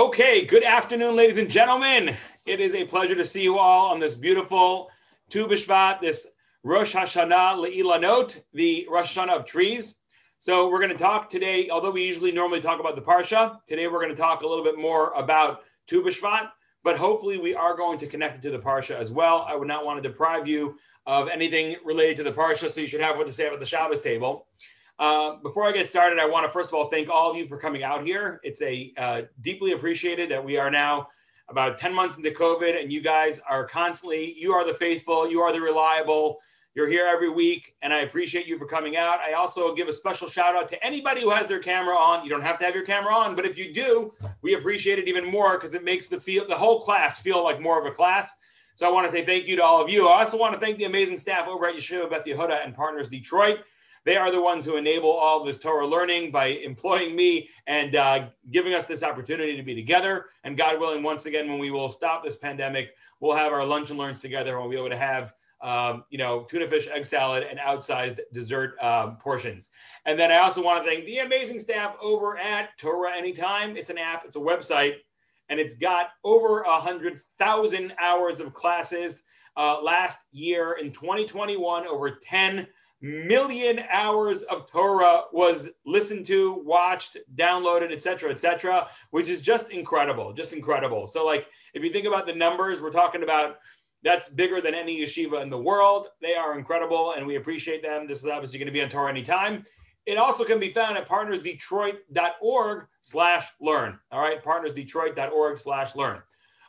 Okay, good afternoon, ladies and gentlemen. It is a pleasure to see you all on this beautiful Tu B'Shvat, this Rosh Hashanah Le'ilanot, the Rosh Hashanah of trees. So we're going to talk today, although we usually normally talk about the Parsha, today we're going to talk a little bit more about Tu B'Shvat, but hopefully we are going to connect it to the Parsha as well. I would not want to deprive you of anything related to the Parsha, so you should have what to say about the Shabbos table. Uh, before I get started, I want to first of all thank all of you for coming out here. It's a uh, deeply appreciated that we are now about 10 months into COVID and you guys are constantly, you are the faithful, you are the reliable. You're here every week and I appreciate you for coming out. I also give a special shout out to anybody who has their camera on. You don't have to have your camera on, but if you do, we appreciate it even more because it makes the feel the whole class feel like more of a class. So I want to say thank you to all of you. I also want to thank the amazing staff over at Yeshiva Beth Yehuda and Partners Detroit. They are the ones who enable all this Torah learning by employing me and uh, giving us this opportunity to be together. And God willing, once again, when we will stop this pandemic, we'll have our lunch and learns together and we'll be able to have um, you know, tuna fish, egg salad, and outsized dessert um, portions. And then I also want to thank the amazing staff over at Torah Anytime. It's an app, it's a website, and it's got over a hundred thousand hours of classes. Uh, last year in 2021, over 10 million hours of Torah was listened to, watched, downloaded, etc., etc., which is just incredible, just incredible. So, like, if you think about the numbers, we're talking about that's bigger than any yeshiva in the world. They are incredible, and we appreciate them. This is obviously going to be on Torah anytime. It also can be found at partnersdetroit.org slash learn. All right, partnersdetroit.org slash learn.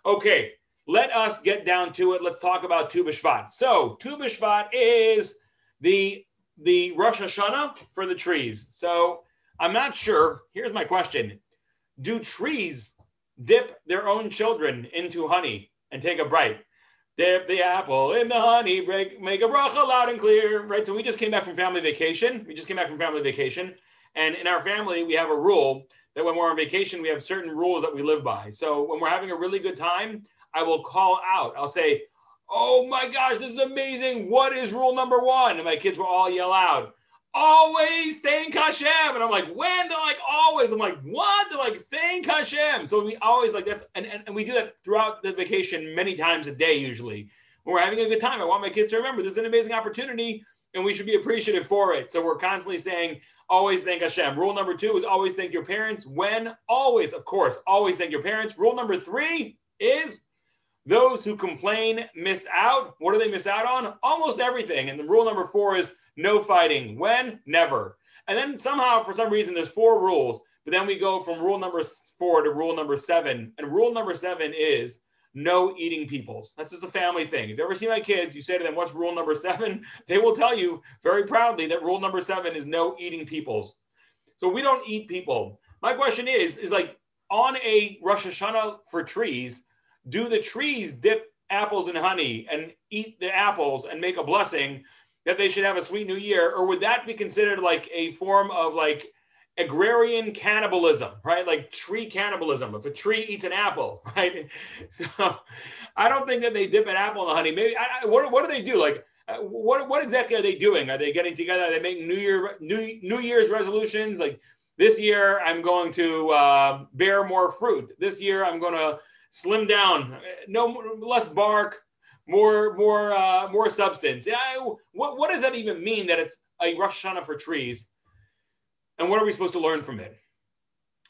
Okay, let us get down to it. Let's talk about Tu B'Shvat. So, Tu B'Shvat is the the Rosh Hashanah for the trees. So I'm not sure. Here's my question: Do trees dip their own children into honey and take a bite? Dip the apple in the honey, break, make a bracha loud and clear. Right. So we just came back from family vacation. We just came back from family vacation, and in our family we have a rule that when we're on vacation we have certain rules that we live by. So when we're having a really good time, I will call out. I'll say, oh my gosh, this is amazing. What is rule number one? And my kids will all yell out, always thank Hashem. And I'm like, when? They're like, always. I'm like, what? They're like, thank Hashem. So we always like that's, and, and, and we do that throughout the vacation many times a day, usually. When we're having a good time, I want my kids to remember this is an amazing opportunity and we should be appreciative for it. So we're constantly saying, always thank Hashem. Rule number two is always thank your parents. When? Always, of course, always thank your parents. Rule number three is those who complain miss out. What do they miss out on? Almost everything. And the rule number four is no fighting. When? Never. And then somehow, for some reason, there's four rules. But then we go from rule number four to rule number seven. And rule number seven is no eating peoples. That's just a family thing. If you ever see my kids, you say to them, What's rule number seven? They will tell you very proudly that rule number seven is no eating peoples. So we don't eat people. My question is, is like on a Rosh Hashanah for trees, do the trees dip apples in honey and eat the apples and make a blessing that they should have a sweet new year? Or would that be considered like a form of like agrarian cannibalism right? Like tree cannibalism. If a tree eats an apple right? So i don't think that they dip an apple in the honey. Maybe I, what, what do they do? Like uh, what, what exactly are they doing? Are they getting together? Are they making new year new, new year's resolutions? Like this year i'm going to uh, bear more fruit. This year i'm going to slim down, no less bark, more more uh, more substance. Yeah, what what does that even mean that it's a Rosh Hashanah for trees? And what are we supposed to learn from it?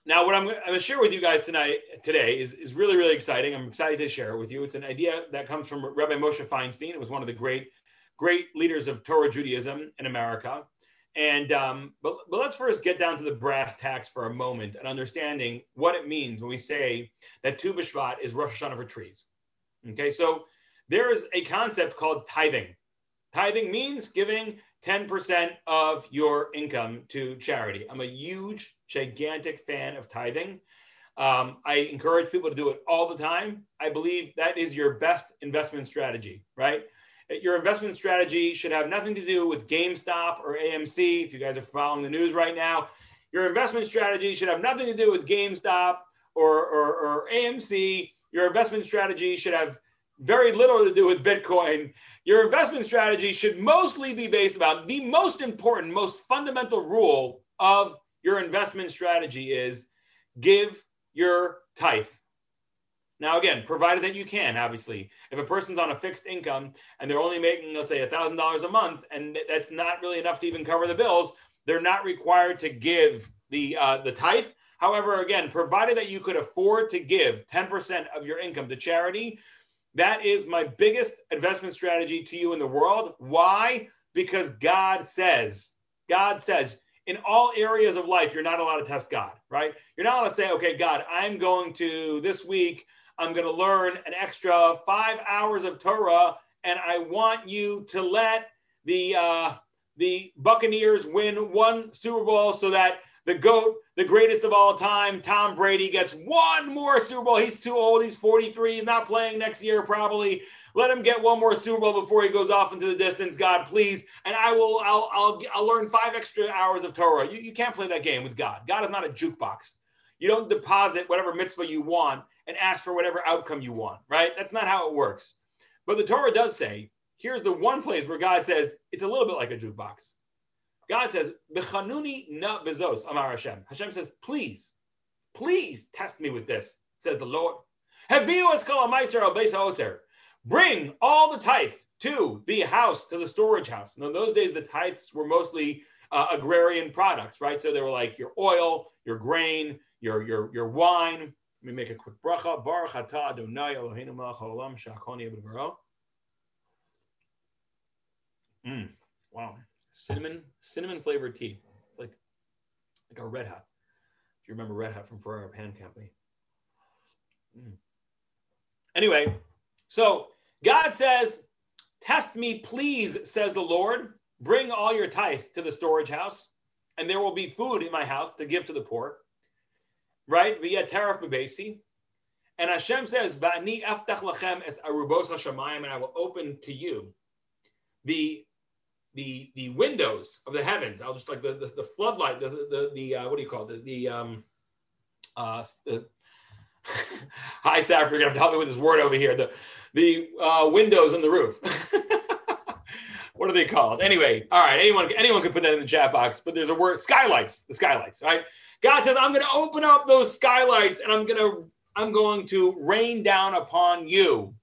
Now, what I'm, I'm going to share with you guys tonight today is, is really really exciting. I'm excited to share it with you. It's an idea that comes from Rabbi Moshe Feinstein. It was one of the great great leaders of Torah Judaism in America. And um, but, but let's first get down to the brass tacks for a moment and understanding what it means when we say that Tu B'Shvat is Rosh Hashanah for trees. Okay, so there is a concept called tithing. Tithing means giving 10% of your income to charity. I'm a huge, gigantic fan of tithing. Um, I encourage people to do it all the time. I believe that is your best investment strategy, right? Your investment strategy should have nothing to do with GameStop or AMC. If you guys are following the news right now, your investment strategy should have nothing to do with GameStop or, or, or AMC. Your investment strategy should have very little to do with Bitcoin. Your investment strategy should mostly be based about the most important, most fundamental rule of your investment strategy is give your tithe. Now, again, provided that you can, obviously, if a person's on a fixed income and they're only making, let's say, $1,000 a month, and that's not really enough to even cover the bills, they're not required to give the, uh, the tithe. However, again, provided that you could afford to give 10% of your income to charity, that is my biggest investment strategy to you in the world. Why? Because God says, God says, in all areas of life, you're not allowed to test God, right? You're not allowed to say, okay, God, I'm going to this week, I'm going to learn an extra five hours of Torah, and I want you to let the uh, the Buccaneers win one Super Bowl so that the GOAT, the greatest of all time, Tom Brady, gets one more Super Bowl. He's too old. He's 43. He's not playing next year, probably. Let him get one more Super Bowl before he goes off into the distance, God, please. And I will, I'll, I'll, I'll learn five extra hours of Torah. You, you can't play that game with God. God is not a jukebox. You don't deposit whatever mitzvah you want and ask for whatever outcome you want, right? That's not how it works. But the Torah does say, here's the one place where God says it's a little bit like a jukebox. God says, "Bechanuni na bezos," Amar Hashem. Hashem says, "Please, please test me with this," says the Lord. Bring all the tithe to the house, to the storage house. Now, in those days, the tithes were mostly uh, agrarian products, right? So they were like your oil, your grain, your your your wine. Let me make a quick bracha. Baruch atah Adonai Eloheinu melech haolam shakoni Mm, wow cinnamon cinnamon flavored tea. It's like like a red hot. If you remember Red Hot from Ferrara Pan Company. Mm. Anyway, so God says, "Test me, please," says the Lord. Bring all your tithe to the storage house, and there will be food in my house to give to the poor. Right? Via tariff bebesi. And Hashem says, "Va'ani aftach lachem es arubos hashamayim," and I will open to you the the the windows of the heavens. I'll just like the the, the floodlight, the the the uh, what do you call it? The, the um uh the hi Sarah, you're gonna have to help me with this word over here. The the uh, windows on the roof. what are they called? Anyway, all right. Anyone anyone can put that in the chat box. But there's a word skylights. The skylights. Right. God says, I'm going to open up those skylights and I'm going to I'm going to rain down upon you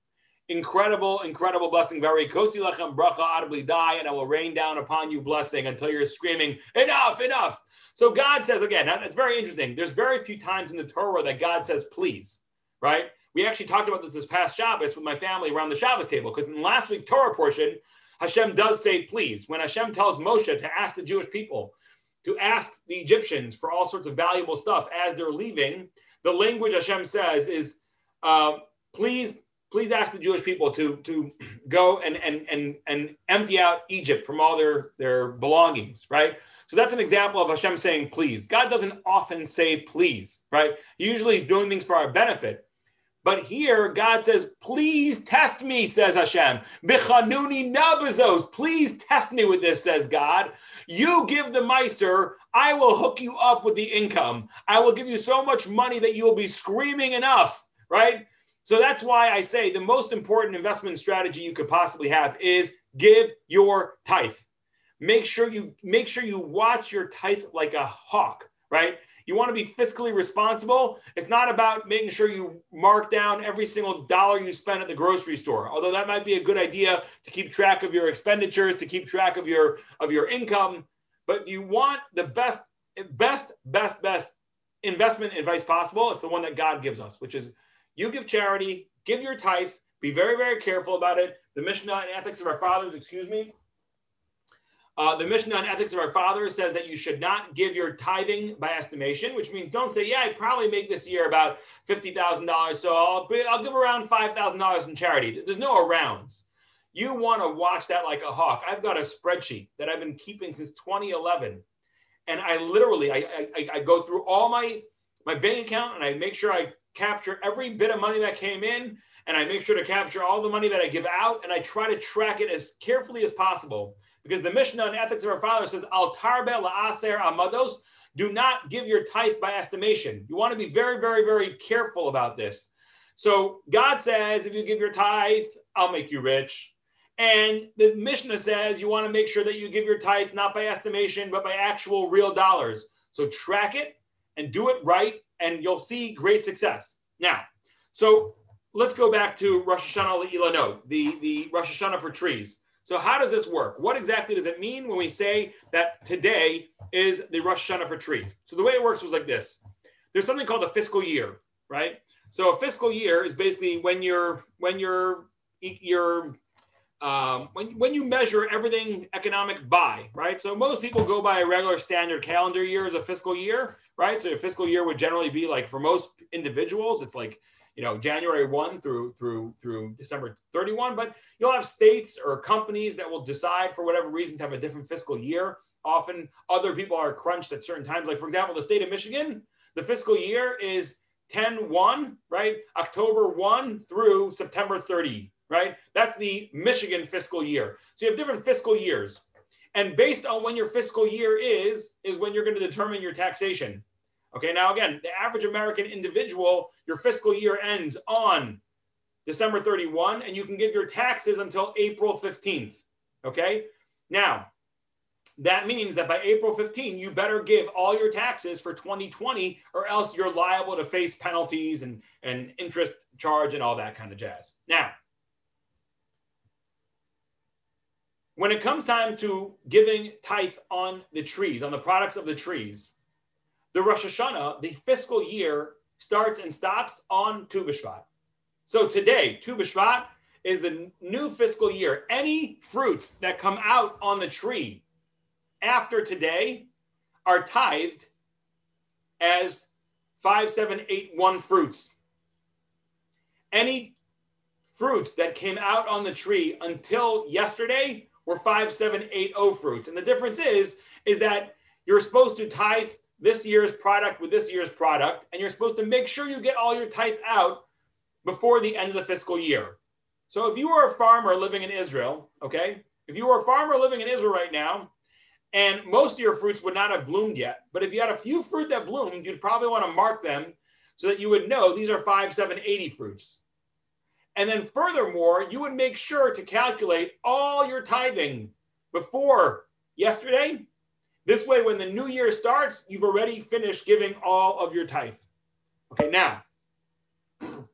incredible, incredible blessing. Very kosi lechem bracha audibly die, and I will rain down upon you blessing until you're screaming, enough, enough. So God says again, it's very interesting. There's very few times in the Torah that God says please, right? We actually talked about this this past Shabbos with my family around the Shabbos table because in last week's Torah portion, Hashem does say please. When Hashem tells Moshe to ask the Jewish people to ask the Egyptians for all sorts of valuable stuff as they're leaving, the language Hashem says is, uh, please please ask the Jewish people to to go and and and and empty out Egypt from all their their belongings, right? So that's an example of Hashem saying please. God doesn't often say please, right? Usually he's doing things for our benefit. But here God says, please test me, says Hashem. Bichanuni nabazos. Please test me with this, says God. You give the maaser, I will hook you up with the income. I will give you so much money that you will be screaming enough, right? So that's why I say the most important investment strategy you could possibly have is give your tithe. Make sure you make sure you watch your tithe like a hawk, right? You want to be fiscally responsible. It's not about making sure you mark down every single dollar you spend at the grocery store. Although that might be a good idea to keep track of your expenditures, to keep track of your of your income. But you want the best, best, best, best investment advice possible, it's the one that God gives us, which is you give charity, give your tithe, be very, very careful about it. The Mishnah and Ethics of Our Fathers, excuse me. Uh, the Mishnah on Ethics of Our Fathers says that you should not give your tithing by estimation, which means don't say, yeah, I probably make this year about $50,000, so I'll, I'll give around $5,000 in charity. There's no arounds. You want to watch that like a hawk. I've got a spreadsheet that I've been keeping since 2011. And I literally, I, I, I go through all my, my bank account and I make sure I capture every bit of money that came in and I make sure to capture all the money that I give out and I try to track it as carefully as possible because the Mishnah and Ethics of Our Father says al tarbe la'aser amados do not give your tithe by estimation. You want to be very, very, very careful about this. So God says, if you give your tithe, I'll make you rich. And the Mishnah says you want to make sure that you give your tithe not by estimation, but by actual real dollars. So track it and do it right and you'll see great success. Now, so let's go back to Rosh Hashanah Le'ilanot, the, the Rosh Hashanah for trees. So how does this work? What exactly does it mean when we say that today is the Rosh Hashanah for trees? So the way it works was like this. There's something called a fiscal year, right? So a fiscal year is basically when you're when you're you're um, when, when you measure everything economic by, right? So most people go by a regular standard calendar year as a fiscal year, right? So a fiscal year would generally be like for most individuals, it's like you know January 1 through through through December 31 but you'll have states or companies that will decide for whatever reason to have a different fiscal year. Often other people are crunched at certain times. Like for example the state of Michigan the fiscal year is 10 1 right? October 1 through September 30 right? That's the Michigan fiscal year. So you have different fiscal years. And based on when your fiscal year is is when you're going to determine your taxation Okay, now again, the average American individual, your fiscal year ends on December 31, and you can give your taxes until April 15th. Okay, now that means that by April 15, you better give all your taxes for 2020, or else you're liable to face penalties and, and interest charge and all that kind of jazz. Now, when it comes time to giving tithe on the trees, on the products of the trees, the Rosh Hashanah, the fiscal year starts and stops on Tu B'Shvat. So today, Tu B'Shvat is the new fiscal year. Any fruits that come out on the tree after today are tithed as 5781 fruits. Any fruits that came out on the tree until yesterday were 5780 fruits. And the difference is is that you're supposed to tithe this year's product with this year's product, and you're supposed to make sure you get all your tithe out before the end of the fiscal year. So if you are a farmer living in Israel, okay, if you were a farmer living in Israel right now, and most of your fruits would not have bloomed yet, but if you had a few fruit that bloomed, you'd probably want to mark them so that you would know these are 5, 7, 80 fruits. And then furthermore, you would make sure to calculate all your tithing before yesterday this way, when the new year starts, you've already finished giving all of your tithe. Okay, now.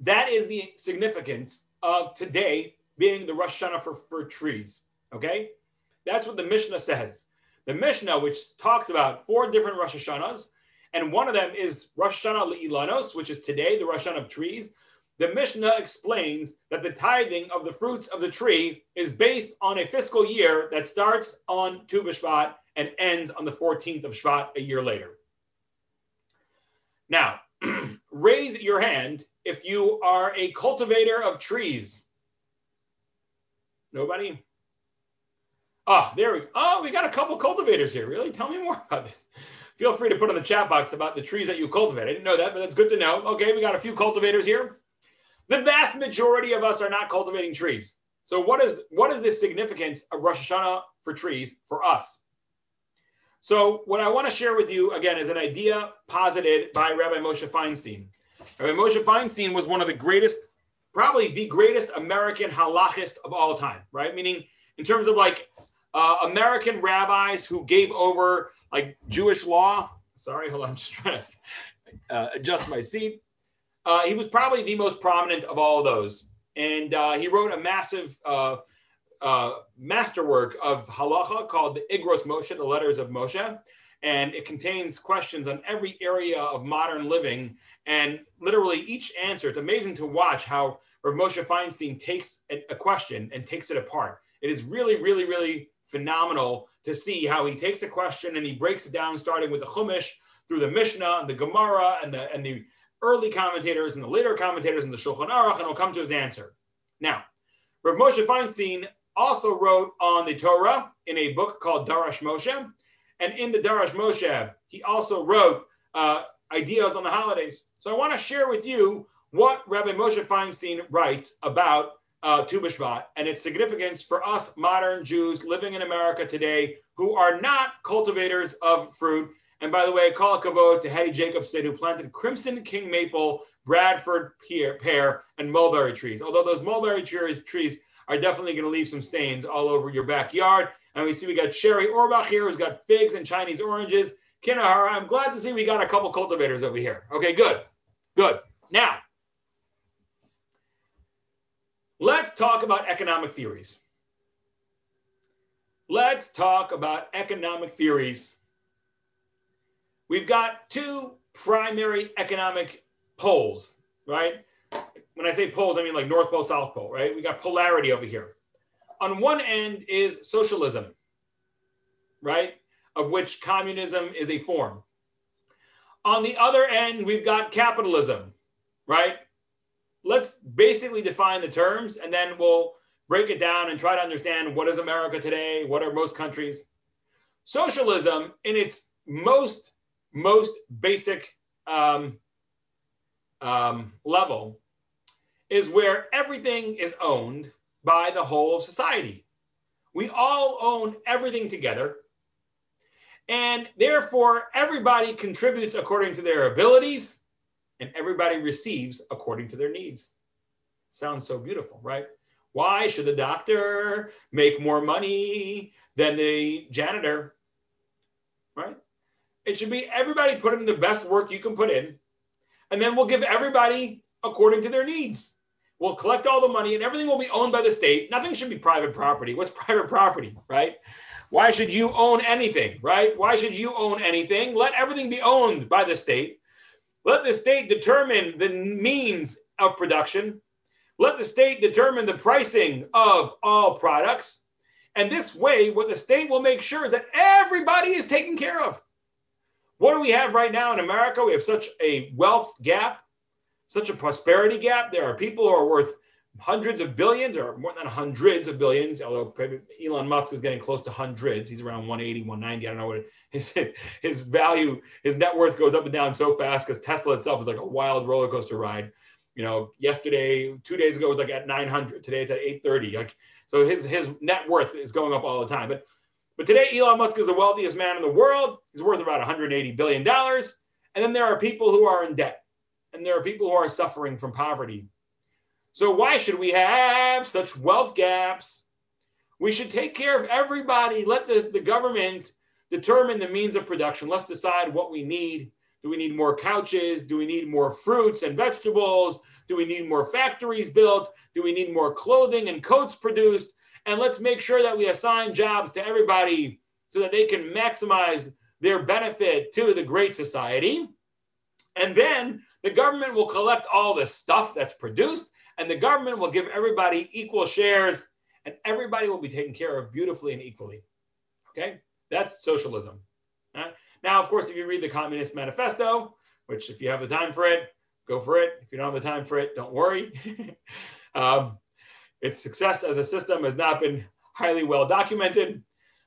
That is the significance of today being the Rosh Hashanah for, for trees. Okay? That's what the Mishnah says. The Mishnah, which talks about four different Rosh Hashanahs, and one of them is Rosh Hashanah Le'ilanos, which is today, the Rosh Hashanah of trees the Mishnah explains that the tithing of the fruits of the tree is based on a fiscal year that starts on Tu B'Shvat and ends on the 14th of Shvat a year later. Now, raise your hand if you are a cultivator of trees. Nobody? Ah, there we go. Oh, we got a couple cultivators here. Really? Tell me more about this. Feel free to put in the chat box about the trees that you cultivate. I didn't know that, but that's good to know. Okay, we got a few cultivators here. The vast majority of us are not cultivating trees. So what is what is the significance of Rosh Hashanah for trees for us? So what I want to share with you again is an idea posited by Rabbi Moshe Feinstein. Rabbi Moshe Feinstein was one of the greatest, probably the greatest American halachist of all time, right? Meaning in terms of like uh, American rabbis who gave over like Jewish law. Sorry, hold on, I'm just trying to uh, adjust my seat. Uh, he was probably the most prominent of all of those. And uh, he wrote a massive uh, uh, masterwork of halacha called the Igros Moshe, the Letters of Moshe. And it contains questions on every area of modern living. And literally each answer, it's amazing to watch how Rav Moshe Feinstein takes a, a question and takes it apart. It is really, really, really phenomenal to see how he takes a question and he breaks it down, starting with the Chumash through the Mishnah and the Gemara and the and the early commentators and the later commentators in the Shulchan Aruch, and we'll come to his answer. Now, Rav Moshe Feinstein also wrote on the Torah in a book called Darash Moshe. And in the Darash Moshe, he also wrote uh, ideas on the holidays. So I want to share with you what Rabbi Moshe Feinstein writes about uh, Tu B'Shvat and its significance for us modern Jews living in America today who are not cultivators of fruit and by the way, kol hakavod to Hattie Jacobson, who planted crimson king maple, Bradford pear, pear, and mulberry trees. Although those mulberry trees, trees are definitely going to leave some stains all over your backyard. And we see we got Sherry Orbach here, who's got figs and Chinese oranges. Kinahara, I'm glad to see we got a couple cultivators over here. Okay, good. Good. Now, let's talk about economic theories. Let's talk about economic theories. We've got two primary economic poles, right? When I say poles, I mean like North Pole, South Pole, right? We got polarity over here. On one end is socialism, right? Of which communism is a form. On the other end, we've got capitalism, right? Let's basically define the terms and then we'll break it down and try to understand what is America today, what are most countries. Socialism, in its most most basic um, um, level, is where everything is owned by the whole of society. We all own everything together. And therefore, everybody contributes according to their abilities and everybody receives according to their needs. Sounds so beautiful, right? Why should the doctor make more money than the janitor? It should be everybody put in the best work you can put in, and then we'll give everybody according to their needs. We'll collect all the money, and everything will be owned by the state. Nothing should be private property. What's private property, right? Why should you own anything, right? Why should you own anything? Let everything be owned by the state. Let the state determine the means of production let the state determine the pricing of all products. And this way, what the state will make sure is that everybody is taken care of. What do we have right now in America? We have such a wealth gap, such a prosperity gap. There are people who are worth hundreds of billions or more than hundreds of billions, although Elon Musk is getting close to hundreds. He's around 180, 190. I don't know what his, his value, his net worth goes up and down so fast because Tesla itself is like a wild roller coaster ride you know, yesterday, two days ago it was like at 900. Today it's at 830. Like, so his his net worth is going up all the time. But but today Elon Musk is the wealthiest man in the world. He's worth about 180 billion dollars. And then there are people who are in debt, and there are people who are suffering from poverty. So why should we have such wealth gaps? We should take care of everybody. Let the, the government determine the means of production. Let's decide what we need do we need more couches? Do we need more fruits and vegetables? Do we need more factories built? Do we need more clothing and coats produced? And let's make sure that we assign jobs to everybody so that they can maximize their benefit to the great society. And then the government will collect all the stuff that's produced, and the government will give everybody equal shares, and everybody will be taken care of beautifully and equally. Okay? That's socialism. Now, of course, if you read the Communist Manifesto, which if you have the time for it, go for it. If you don't have the time for it, don't worry. um, its success as a system has not been highly well documented.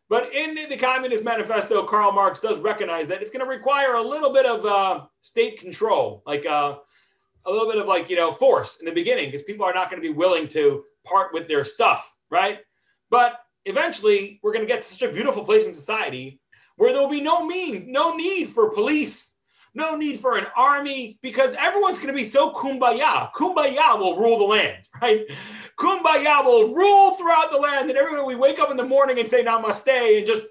But in the Communist Manifesto, Karl Marx does recognize that it's going to require a little bit of uh, state control, like uh, a little bit of like, you know, force in the beginning, because people are not going to be willing to part with their stuff, right? But eventually, we're going to get to such a beautiful place in society where there'll be no mean, no need for police, no need for an army, because everyone's going to be so kumbaya. Kumbaya will rule the land, right? Kumbaya will rule throughout the land, and everyone we wake up in the morning and say namaste and just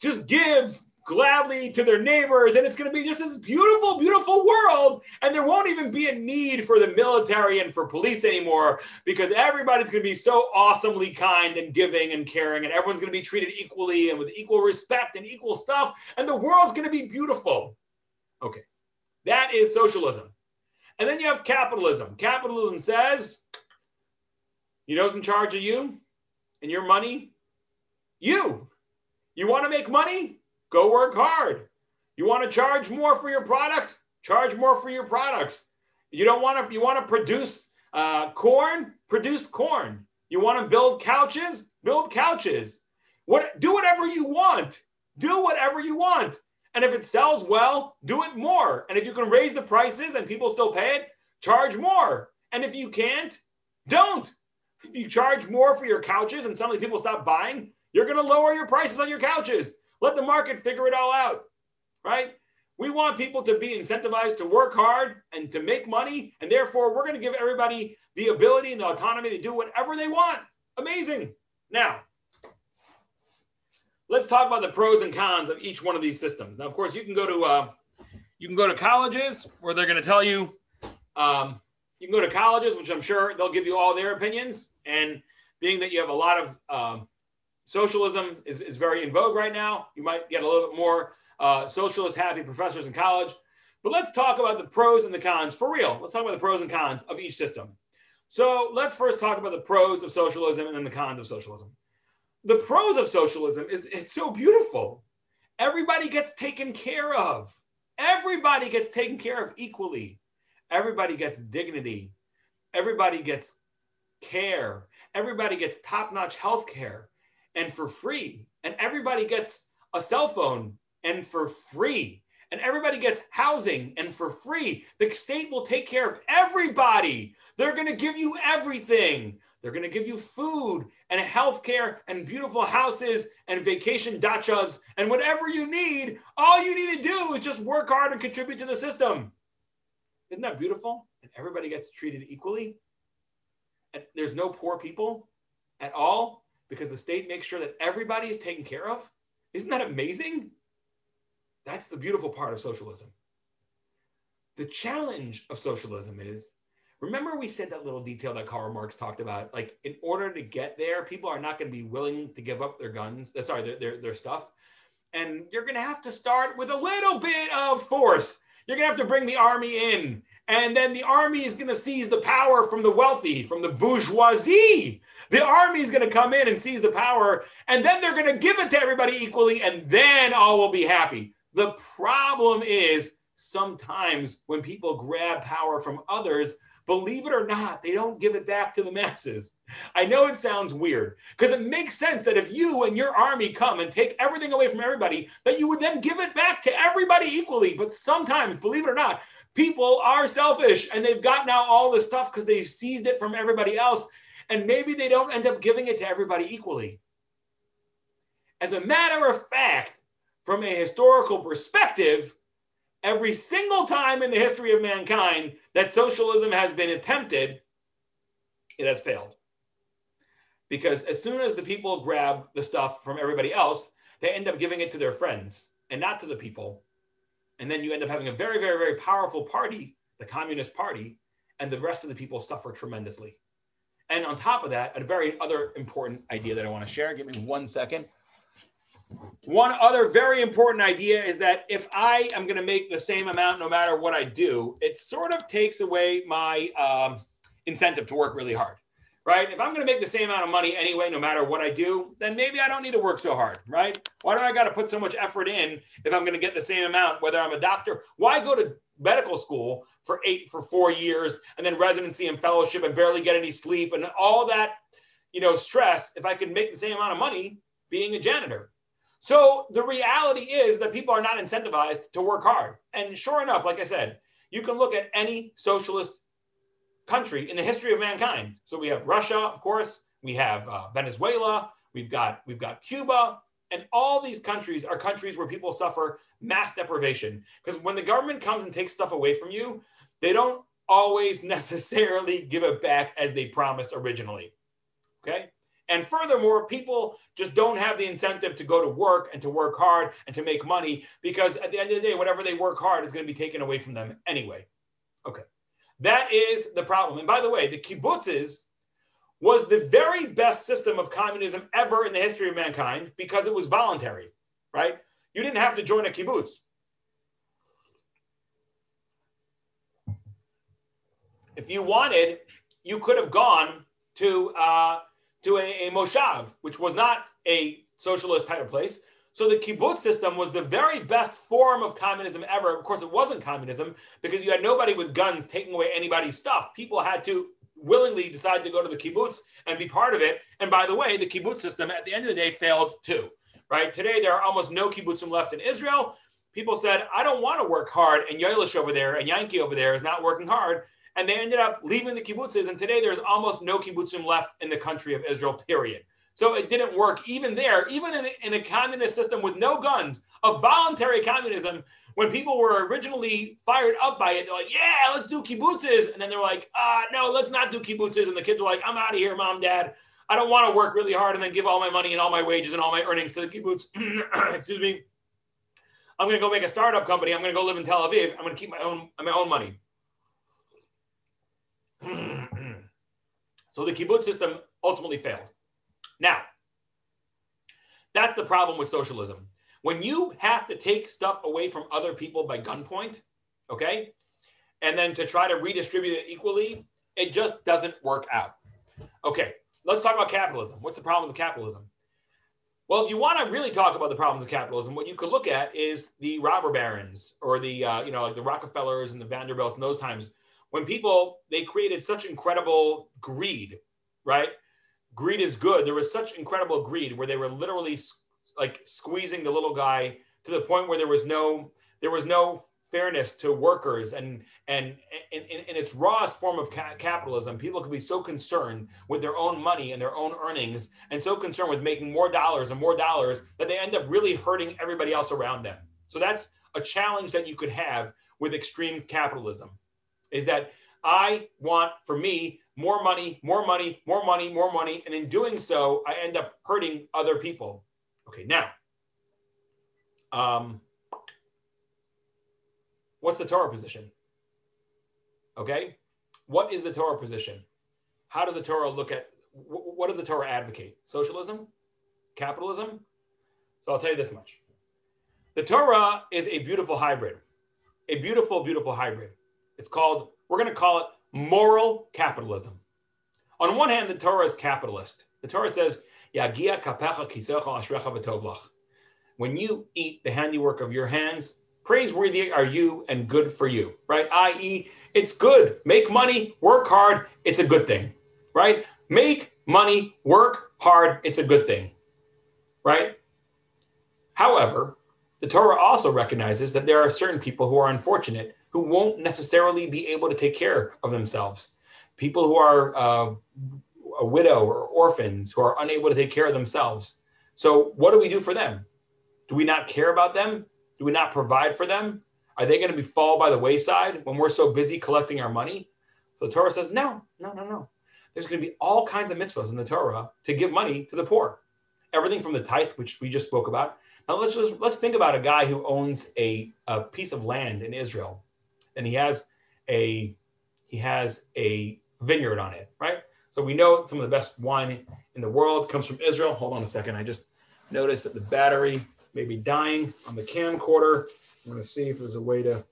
just give gladly to their neighbors. And it's going to be just this beautiful, beautiful world. And there won't even be a need for the military and for police anymore because everybody's going to be so awesomely kind and giving and caring. And everyone's going to be treated equally and with equal respect and equal stuff. And the world's going to be beautiful. Okay. That is socialism. And then you have capitalism. Capitalism says, you know who's in charge of you and your money? You. You want to make money? Go work hard. You want to charge more for your products? Charge more for your products. You don't want to. You want to produce uh, corn? Produce corn. You want to build couches? Build couches. What? Do whatever you want. Do whatever you want. And if it sells well, do it more. And if you can raise the prices and people still pay it, charge more. And if you can't, don't. If you charge more for your couches and suddenly people stop buying, you're going to lower your prices on your couches. Let the market figure it all out, right? We want people to be incentivized to work hard and to make money. And therefore, we're going to give everybody the ability and the autonomy to do whatever they want. Amazing. Now, let's talk about the pros and cons of each one of these systems. Now, of course, you can go to uh, you can go to colleges where they're going to tell you. Um, you can go to colleges, which I'm sure they'll give you all their opinions. And being that you have a lot of um, socialism is, is very in vogue right now, you might get a little bit more uh, socialist happy professors in college. But let's talk about the pros and the cons for real. Let's talk about the pros and cons of each system. So let's first talk about the pros of socialism and then the cons of socialism. The pros of socialism is it's so beautiful. Everybody gets taken care of. Everybody gets taken care of equally. Everybody gets dignity. Everybody gets care. Everybody gets top notch health care and for free. And everybody gets a cell phone and for free. And everybody gets housing and for free. The state will take care of everybody. They're going to give you everything. They're going to give you food and health care and beautiful houses and vacation dachas and whatever you need. All you need to do is just work hard and contribute to the system. Isn't that beautiful? And everybody gets treated equally. And there's no poor people at all because the state makes sure that everybody is taken care of. Isn't that amazing? That's the beautiful part of socialism. The challenge of socialism is remember we said that little detail that Karl Marx talked about like in order to get there people are not going to be willing to give up their guns uh, sorry their, their, their stuff and you're going to have to start with a little bit of force you're going to have to bring the army in. And then the army is going to seize the power from the wealthy, from the bourgeoisie. The army is going to come in and seize the power. And then they're going to give it to everybody equally. And then all will be happy. The problem is sometimes when people grab power from others, Believe it or not, they don't give it back to the masses. I know it sounds weird because it makes sense that if you and your army come and take everything away from everybody, that you would then give it back to everybody equally. But sometimes, believe it or not, people are selfish and they've got now all this stuff because they seized it from everybody else. And maybe they don't end up giving it to everybody equally. As a matter of fact, from a historical perspective, every single time in the history of mankind that socialism has been attempted, it has failed. Because as soon as the people grab the stuff from everybody else, they end up giving it to their friends and not to the people. And then you end up having a very, very, very powerful party, the Communist Party, and the rest of the people suffer tremendously. And on top of that, a very other important idea that I want to share. Give me one second. One other very important idea is that if I am going to make the same amount no matter what I do, it sort of takes away my um, incentive to work really hard, right? If I'm going to make the same amount of money anyway, no matter what I do, then maybe I don't need to work so hard, right? Why do I got to put so much effort in if I'm going to get the same amount, whether I'm a doctor? Why go to medical school for eight, for four years, and then residency and fellowship and barely get any sleep and all that, you know, stress if I could make the same amount of money being a janitor? So the reality is that people are not incentivized to work hard. And sure enough, like I said, you can look at any socialist country in the history of mankind. So we have Russia, of course, we have uh, Venezuela, we've got we've got Cuba, and all these countries are countries where people suffer mass deprivation because when the government comes and takes stuff away from you, they don't always necessarily give it back as they promised originally. And furthermore, people just don't have the incentive to go to work and to work hard and to make money because at the end of the day, whatever they work hard is going to be taken away from them anyway. Okay. That is the problem. And by the way, the kibbutzes was the very best system of communism ever in the history of mankind because it was voluntary, right? You didn't have to join a kibbutz. If you wanted, you could have gone to uh, to a, a moshav, which was not a socialist type of place. So the kibbutz system was the very best form of communism ever. Of course, it wasn't communism because you had nobody with guns taking away anybody's stuff. People had to willingly decide to go to the kibbutz and be part of it. And by the way, the kibbutz system at the end of the day failed too. Right today, there are almost no kibbutzim left in Israel. People said, "I don't want to work hard," and Yaelish over there and Yankee over there is not working hard and they ended up leaving the kibbutzes. And today there's almost no kibbutzim left in the country of Israel, period. So it didn't work even there, even in a, in a communist system with no guns, of voluntary communism. When people were originally fired up by it, they're like, "Yeah, let's do kibbutzes," and then they're like, "Ah, uh, no, let's not do kibbutzes." And the kids were like, "I'm out of here, mom, dad. I don't want to work really hard and then give all my money and all my wages and all my earnings to the kibbutz. Excuse me. I'm going to go make a startup company. I'm going to go live in Tel Aviv. I'm going to keep my own my own money. so the kibbutz system ultimately failed. Now, that's the problem with socialism. When you have to take stuff away from other people by gunpoint, okay, and then to try to redistribute it equally, it just doesn't work out. Okay, let's talk about capitalism. What's the problem with capitalism? Well, if you want to really talk about the problems of capitalism, what you could look at is the robber barons or the uh, you know like the Rockefellers and the Vanderbilts and those times when people they created such incredible greed, right? Greed is good. There was such incredible greed where they were literally like squeezing the little guy to the point where there was no there was no fairness to workers and and in, its rawest form of ca- capitalism people can be so concerned with their own money and their own earnings and so concerned with making more dollars and more dollars that they end up really hurting everybody else around them so that's a challenge that you could have with extreme capitalism is that i want for me more money more money more money more money and in doing so i end up hurting other people okay now um, What's the Torah position? Okay. What is the Torah position? How does the Torah look at what does the Torah advocate? Socialism? Capitalism? So I'll tell you this much. The Torah is a beautiful hybrid, a beautiful, beautiful hybrid. It's called, we're going to call it moral capitalism. On one hand, the Torah is capitalist. The Torah says, When you eat the handiwork of your hands, praiseworthy are you and good for you, right? I.e., it's good. Make money, work hard. It's a good thing, right? Make money, work hard. It's a good thing, right? However, the Torah also recognizes that there are certain people who are unfortunate who won't necessarily be able to take care of themselves. People who are uh, a widow or orphans who are unable to take care of themselves. So, what do we do for them? Do we not care about them? Do we not provide for them? Are they going to be fall by the wayside when we're so busy collecting our money? So the Torah says, no, no, no, no. There's going to be all kinds of mitzvahs in the Torah to give money to the poor. Everything from the tithe, which we just spoke about. Now let's just let's think about a guy who owns a, a piece of land in Israel, and he has a he has a vineyard on it, right? So we know some of the best wine in the world comes from Israel. Hold on a second. I just noticed that the battery may be dying on the camcorder. I'm going to see if there's a way to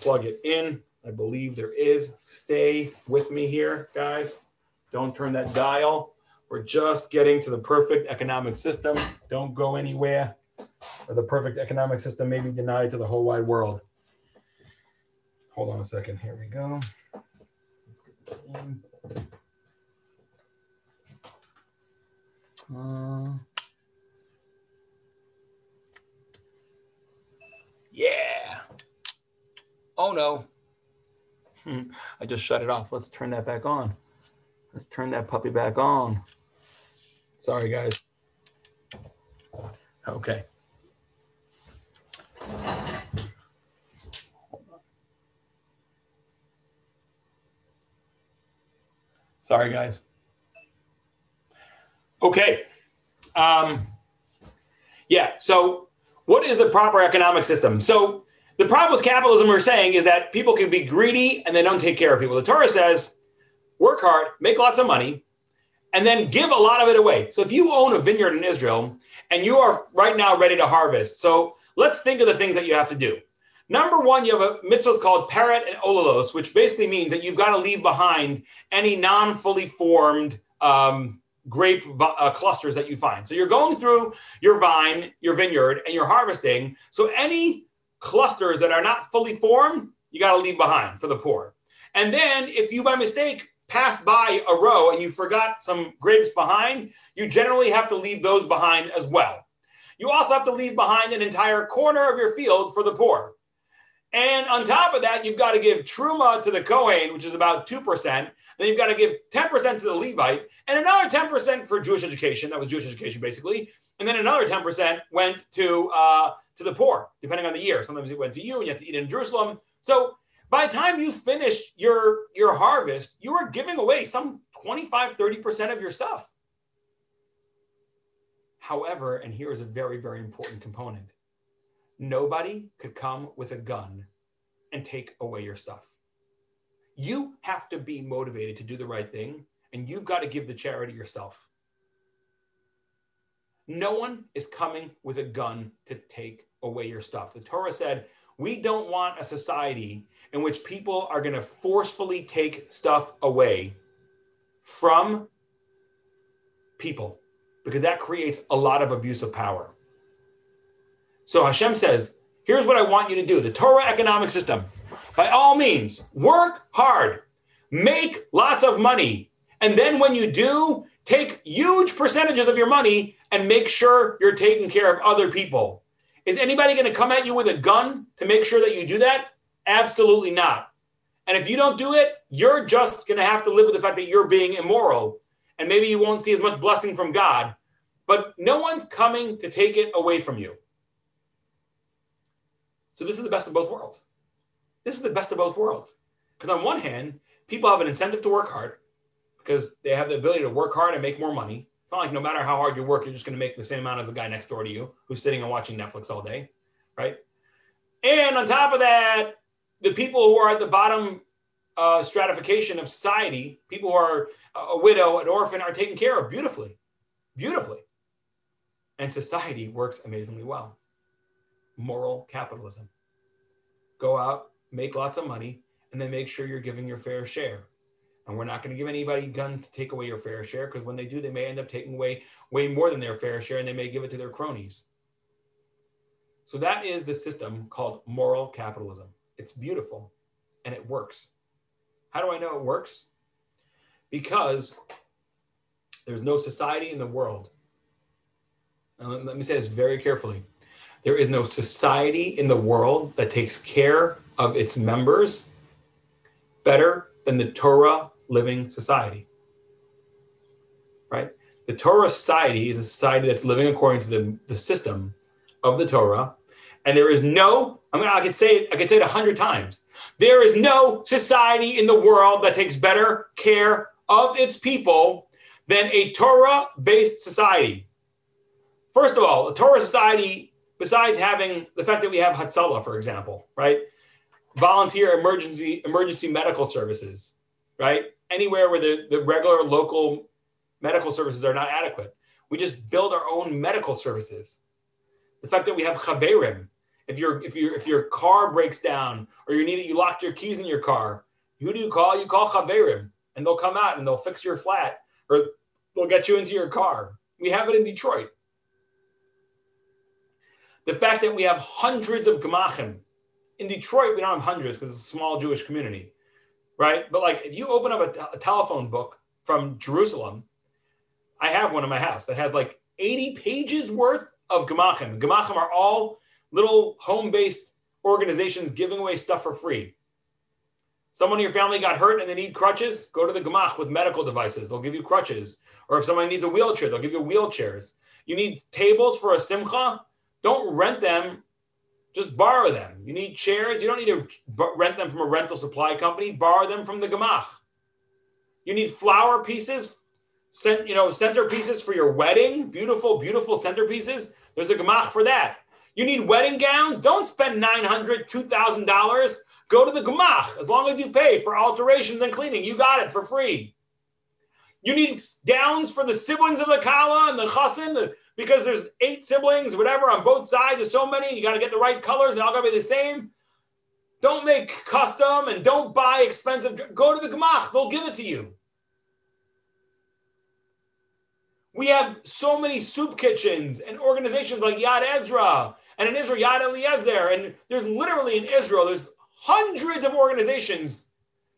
plug it in. I believe there is. Stay with me here, guys. Don't turn that dial. We're just getting to the perfect economic system. Don't go anywhere, or the perfect economic system may be denied to the whole wide world. Hold on a second. Here we go. Let's get this in. Uh, Yeah. Oh no. Hmm. I just shut it off. Let's turn that back on. Let's turn that puppy back on. Sorry, guys. Okay. Sorry, guys. Okay. Um, yeah, so what is the proper economic system? So the problem with capitalism we're saying is that people can be greedy and they don't take care of people. The Torah says, work hard, make lots of money, and then give a lot of it away. So if you own a vineyard in Israel and you are right now ready to harvest, so let's think of the things that you have to do. Number one, you have a mitzvah called parat and olalos, which basically means that you've got to leave behind any non-fully formed um, grape uh, clusters that you find. So you're going through your vine, your vineyard, and you're harvesting. So any clusters that are not fully formed, you got to leave behind for the poor. And then if you by mistake pass by a row and you forgot some grapes behind, you generally have to leave those behind as well. You also have to leave behind an entire corner of your field for the poor. And on top of that, you've got to give truma to the Kohen, which is about 2%, then you've got to give 10% to the Levite and another 10% for Jewish education. That was Jewish education, basically. And then another 10% went to, uh, to the poor, depending on the year. Sometimes it went to you and you have to eat in Jerusalem. So by the time you finish your, your harvest, you are giving away some 25, 30% of your stuff. However, and here is a very, very important component nobody could come with a gun and take away your stuff. You have to be motivated to do the right thing, and you've got to give the charity yourself. No one is coming with a gun to take away your stuff. The Torah said, We don't want a society in which people are going to forcefully take stuff away from people because that creates a lot of abuse of power. So Hashem says, here's what I want you to do the Torah economic system. By all means, work hard, make lots of money. And then when you do, take huge percentages of your money and make sure you're taking care of other people. Is anybody going to come at you with a gun to make sure that you do that? Absolutely not. And if you don't do it, you're just going to have to live with the fact that you're being immoral. And maybe you won't see as much blessing from God. But no one's coming to take it away from you. So this is the best of both worlds. This is the best of both worlds. Because on one hand, people have an incentive to work hard because they have the ability to work hard and make more money. It's not like no matter how hard you work, you're just going to make the same amount as the guy next door to you who's sitting and watching Netflix all day, right? And on top of that, the people who are at the bottom uh, stratification of society, people who are a widow, an orphan, are taken care of beautifully, beautifully. And society works amazingly well. Moral capitalism. Go out, make lots of money, and then make sure you're giving your fair share. And we're not going to give anybody guns to take away your fair share because when they do, they may end up taking away way more than their fair share and they may give it to their cronies. So that is the system called moral capitalism. It's beautiful and it works. How do I know it works? Because there's no society in the world. And let me say this very carefully. There is no society in the world that takes care of its members better than the Torah living society. Right? The Torah society is a society that's living according to the, the system of the Torah. And there is no, I mean, I could say it, I could say it a hundred times. There is no society in the world that takes better care of its people than a Torah-based society. First of all, a Torah society, besides having the fact that we have Hatzalah, for example, right? Volunteer emergency emergency medical services, right? Anywhere where the, the regular local medical services are not adequate. We just build our own medical services. The fact that we have chaverim, if your if your if your car breaks down or you need it, you locked your keys in your car. Who do you call? You call chaverim, and they'll come out and they'll fix your flat or they'll get you into your car. We have it in Detroit. The fact that we have hundreds of gemachim in Detroit, we don't have hundreds because it's a small Jewish community, right? But like if you open up a, t- a telephone book from Jerusalem, I have one in my house that has like 80 pages worth of gemachim. Gemachim are all little home-based organizations giving away stuff for free. Someone in your family got hurt and they need crutches, go to the gemach with medical devices. They'll give you crutches. Or if somebody needs a wheelchair, they'll give you wheelchairs. You need tables for a simcha, don't rent them, just borrow them. You need chairs, you don't need to rent them from a rental supply company, borrow them from the gemach. You need flower pieces, you know, centerpieces for your wedding, beautiful, beautiful centerpieces. There's a gemach for that. You need wedding gowns? Don't spend $900, $2,000. Go to the gemach. As long as you pay for alterations and cleaning, you got it for free. You need gowns for the siblings of the kala and the chassan the, because there's eight siblings, whatever, on both sides. There's so many. You got to get the right colors. They're all got to be the same. Don't make custom and don't buy expensive. Go to the gemach. They'll give it to you. We have so many soup kitchens and organizations like Yad Ezra and in Israel, Yad Eliezer. And there's literally in Israel, there's hundreds of organizations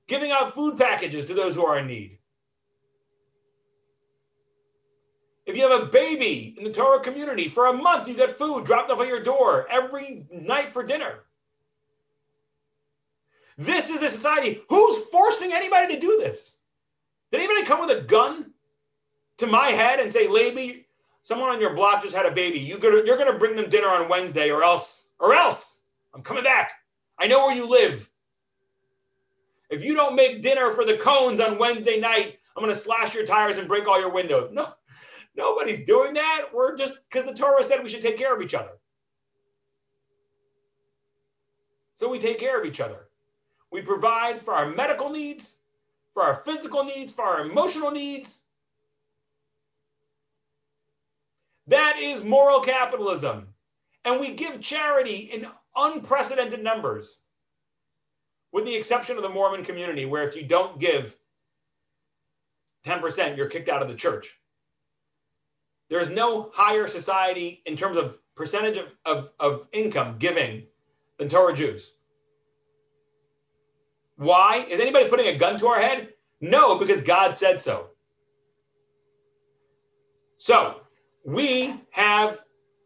giving out food packages to those who are in need. If you have a baby in the Torah community, for a month you get food dropped off at your door every night for dinner. This is a society. Who's forcing anybody to do this? Did anybody come with a gun to my head and say, Lady, someone on your block just had a baby. You you're going to bring them dinner on Wednesday or else, or else I'm coming back. I know where you live. If you don't make dinner for the Cohens on Wednesday night, I'm going to slash your tires and break all your windows. No, Nobody's doing that. We're just because the Torah said we should take care of each other. So we take care of each other. We provide for our medical needs, for our physical needs, for our emotional needs. That is moral capitalism. And we give charity in unprecedented numbers, with the exception of the Mormon community, where if you don't give 10%, you're kicked out of the church. There is no higher society in terms of percentage of, of, of income giving than Torah Jews. Why? Is anybody putting a gun to our head? No, because God said so. So we have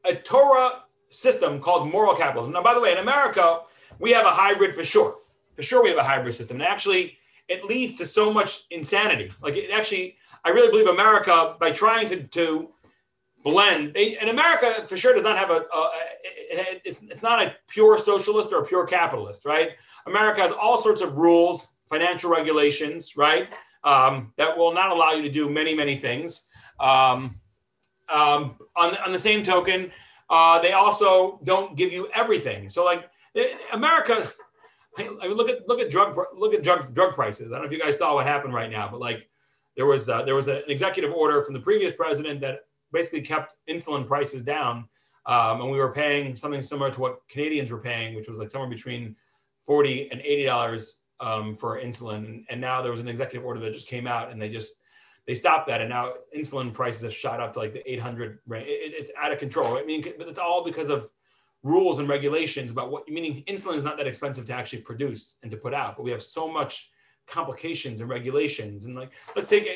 a Torah system called moral capitalism. Now, by the way, in America, we have a hybrid for sure. For sure, we have a hybrid system. And actually, it leads to so much insanity. Like, it actually, I really believe America, by trying to, to blend, and America for sure does not have a, a it's, it's not a pure socialist or a pure capitalist, right? America has all sorts of rules, financial regulations, right? Um, that will not allow you to do many, many things. Um, um, on, on the same token, uh, they also don't give you everything. So, like eh, America, I mean, look at look at drug look at drug drug prices. I don't know if you guys saw what happened right now, but like there was uh, there was an executive order from the previous president that basically kept insulin prices down, um, and we were paying something similar to what Canadians were paying, which was like somewhere between forty and eighty dollars um, for insulin. And now there was an executive order that just came out, and they just they stopped that, and now insulin prices have shot up to like the 800 range. It, it's out of control. I mean, but it's all because of rules and regulations about what. Meaning, insulin is not that expensive to actually produce and to put out, but we have so much complications and regulations and like let's take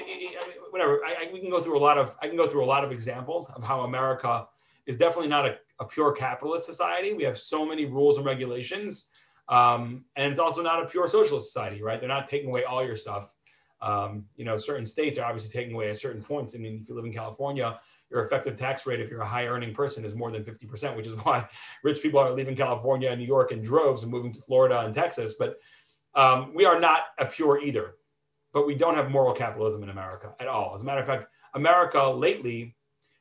whatever I, I, we can go through a lot of i can go through a lot of examples of how america is definitely not a, a pure capitalist society we have so many rules and regulations um, and it's also not a pure socialist society right they're not taking away all your stuff um, you know, certain states are obviously taking away at certain points. I mean, if you live in California, your effective tax rate, if you're a high earning person, is more than 50%, which is why rich people are leaving California and New York in droves and moving to Florida and Texas. But um, we are not a pure either. But we don't have moral capitalism in America at all. As a matter of fact, America lately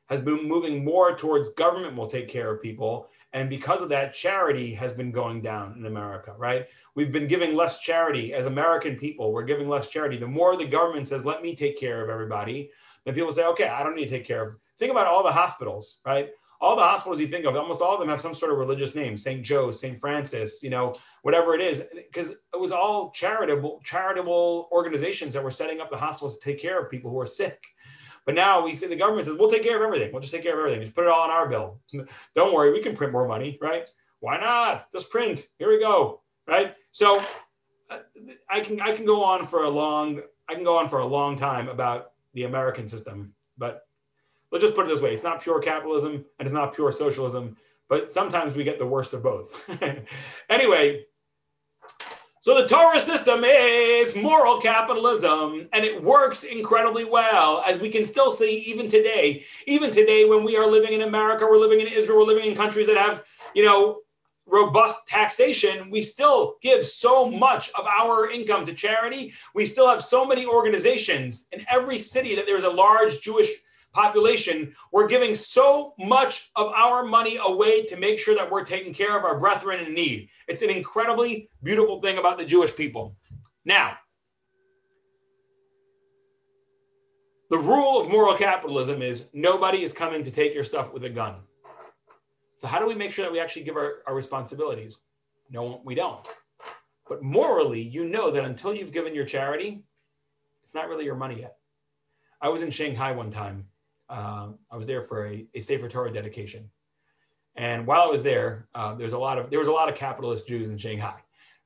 has been moving more towards government will take care of people. And because of that, charity has been going down in America, right? We've been giving less charity as American people. We're giving less charity. The more the government says, let me take care of everybody, then people say, okay, I don't need to take care of. Think about all the hospitals, right? All the hospitals you think of, almost all of them have some sort of religious name, St. Joe, St. Francis, you know, whatever it is, because it was all charitable, charitable organizations that were setting up the hospitals to take care of people who are sick. But now we see the government says, we'll take care of everything. We'll just take care of everything. Just put it all on our bill. Don't worry, we can print more money, right? Why not? Just print. Here we go right? So uh, I can I can go on for a long I can go on for a long time about the American system, but let's just put it this way: it's not pure capitalism and it's not pure socialism, but sometimes we get the worst of both. anyway. So the Torah system is moral capitalism and it works incredibly well, as we can still see even today. Even today, when we are living in America, we're living in Israel, we're living in countries that have, you know, robust taxation, we still give so much of our income to charity. We still have so many organizations in every city that there's a large Jewish population. We're giving so much of our money away to make sure that we're taking care of our brethren in need. It's an incredibly beautiful thing about the Jewish people. Now, the rule of moral capitalism is nobody is coming to take your stuff with a gun. So how do we make sure that we actually give our, our responsibilities? No, we don't. But morally, you know that until you've given your charity, it's not really your money yet. I was in Shanghai one time. Uh, I was there for a, a Sefer Torah dedication. And while I was there, uh, there's a lot of there was a lot of capitalist Jews in Shanghai.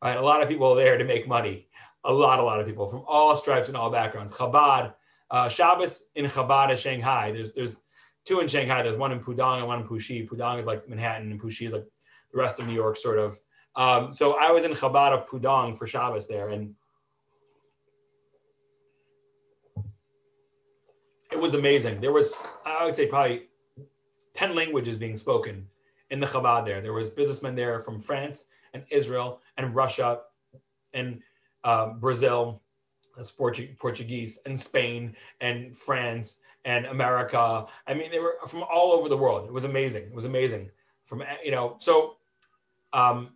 Right? A lot of people there to make money. A lot, a lot of people from all stripes and all backgrounds. Chabad, uh, Shabbos in Chabad in Shanghai. There's there's two in Shanghai. There's one in Pudong and one in Puxi. Pudong is like Manhattan, and Puxi is like the rest of New York, sort of. Um, so I was in Chabad of Pudong for Shabbos there, and it was amazing. There was, I would say, probably ten languages being spoken in the Chabad there. There was businessmen there from France and Israel and Russia and uh, Brazil, that's Portuguese, and Spain and France and America. I mean, they were from all over the world. It was amazing. It was amazing. From you know, so um,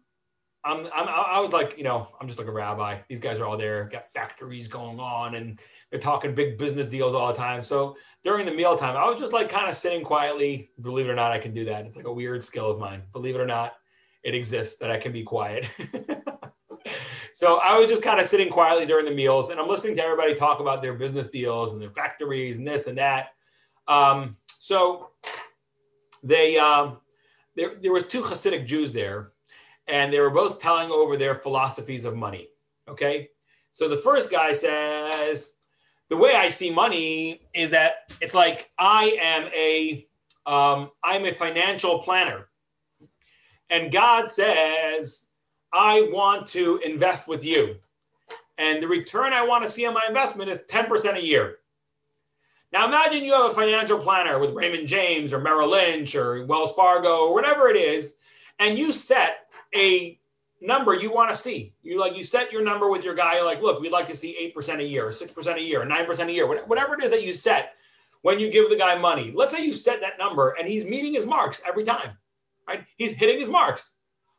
I'm, I'm I was like, you know, I'm just like a rabbi. These guys are all there, got factories going on, and they're talking big business deals all the time. So during the mealtime, I was just like kind of sitting quietly. Believe it or not, I can do that. It's like a weird skill of mine. Believe it or not, it exists that I can be quiet. so I was just kind of sitting quietly during the meals, and I'm listening to everybody talk about their business deals and their factories and this and that. Um, so they um, there there was two Hasidic Jews there, and they were both telling over their philosophies of money. Okay, so the first guy says the way I see money is that it's like I am a um, I'm a financial planner, and God says I want to invest with you, and the return I want to see on my investment is ten percent a year. Now imagine you have a financial planner with Raymond James or Merrill Lynch or Wells Fargo or whatever it is, and you set a number you want to see. You like you set your number with your guy. You're like, look, we'd like to see 8% a year, 6% a year, 9% a year, whatever it is that you set when you give the guy money. Let's say you set that number and he's meeting his marks every time, right? He's hitting his marks.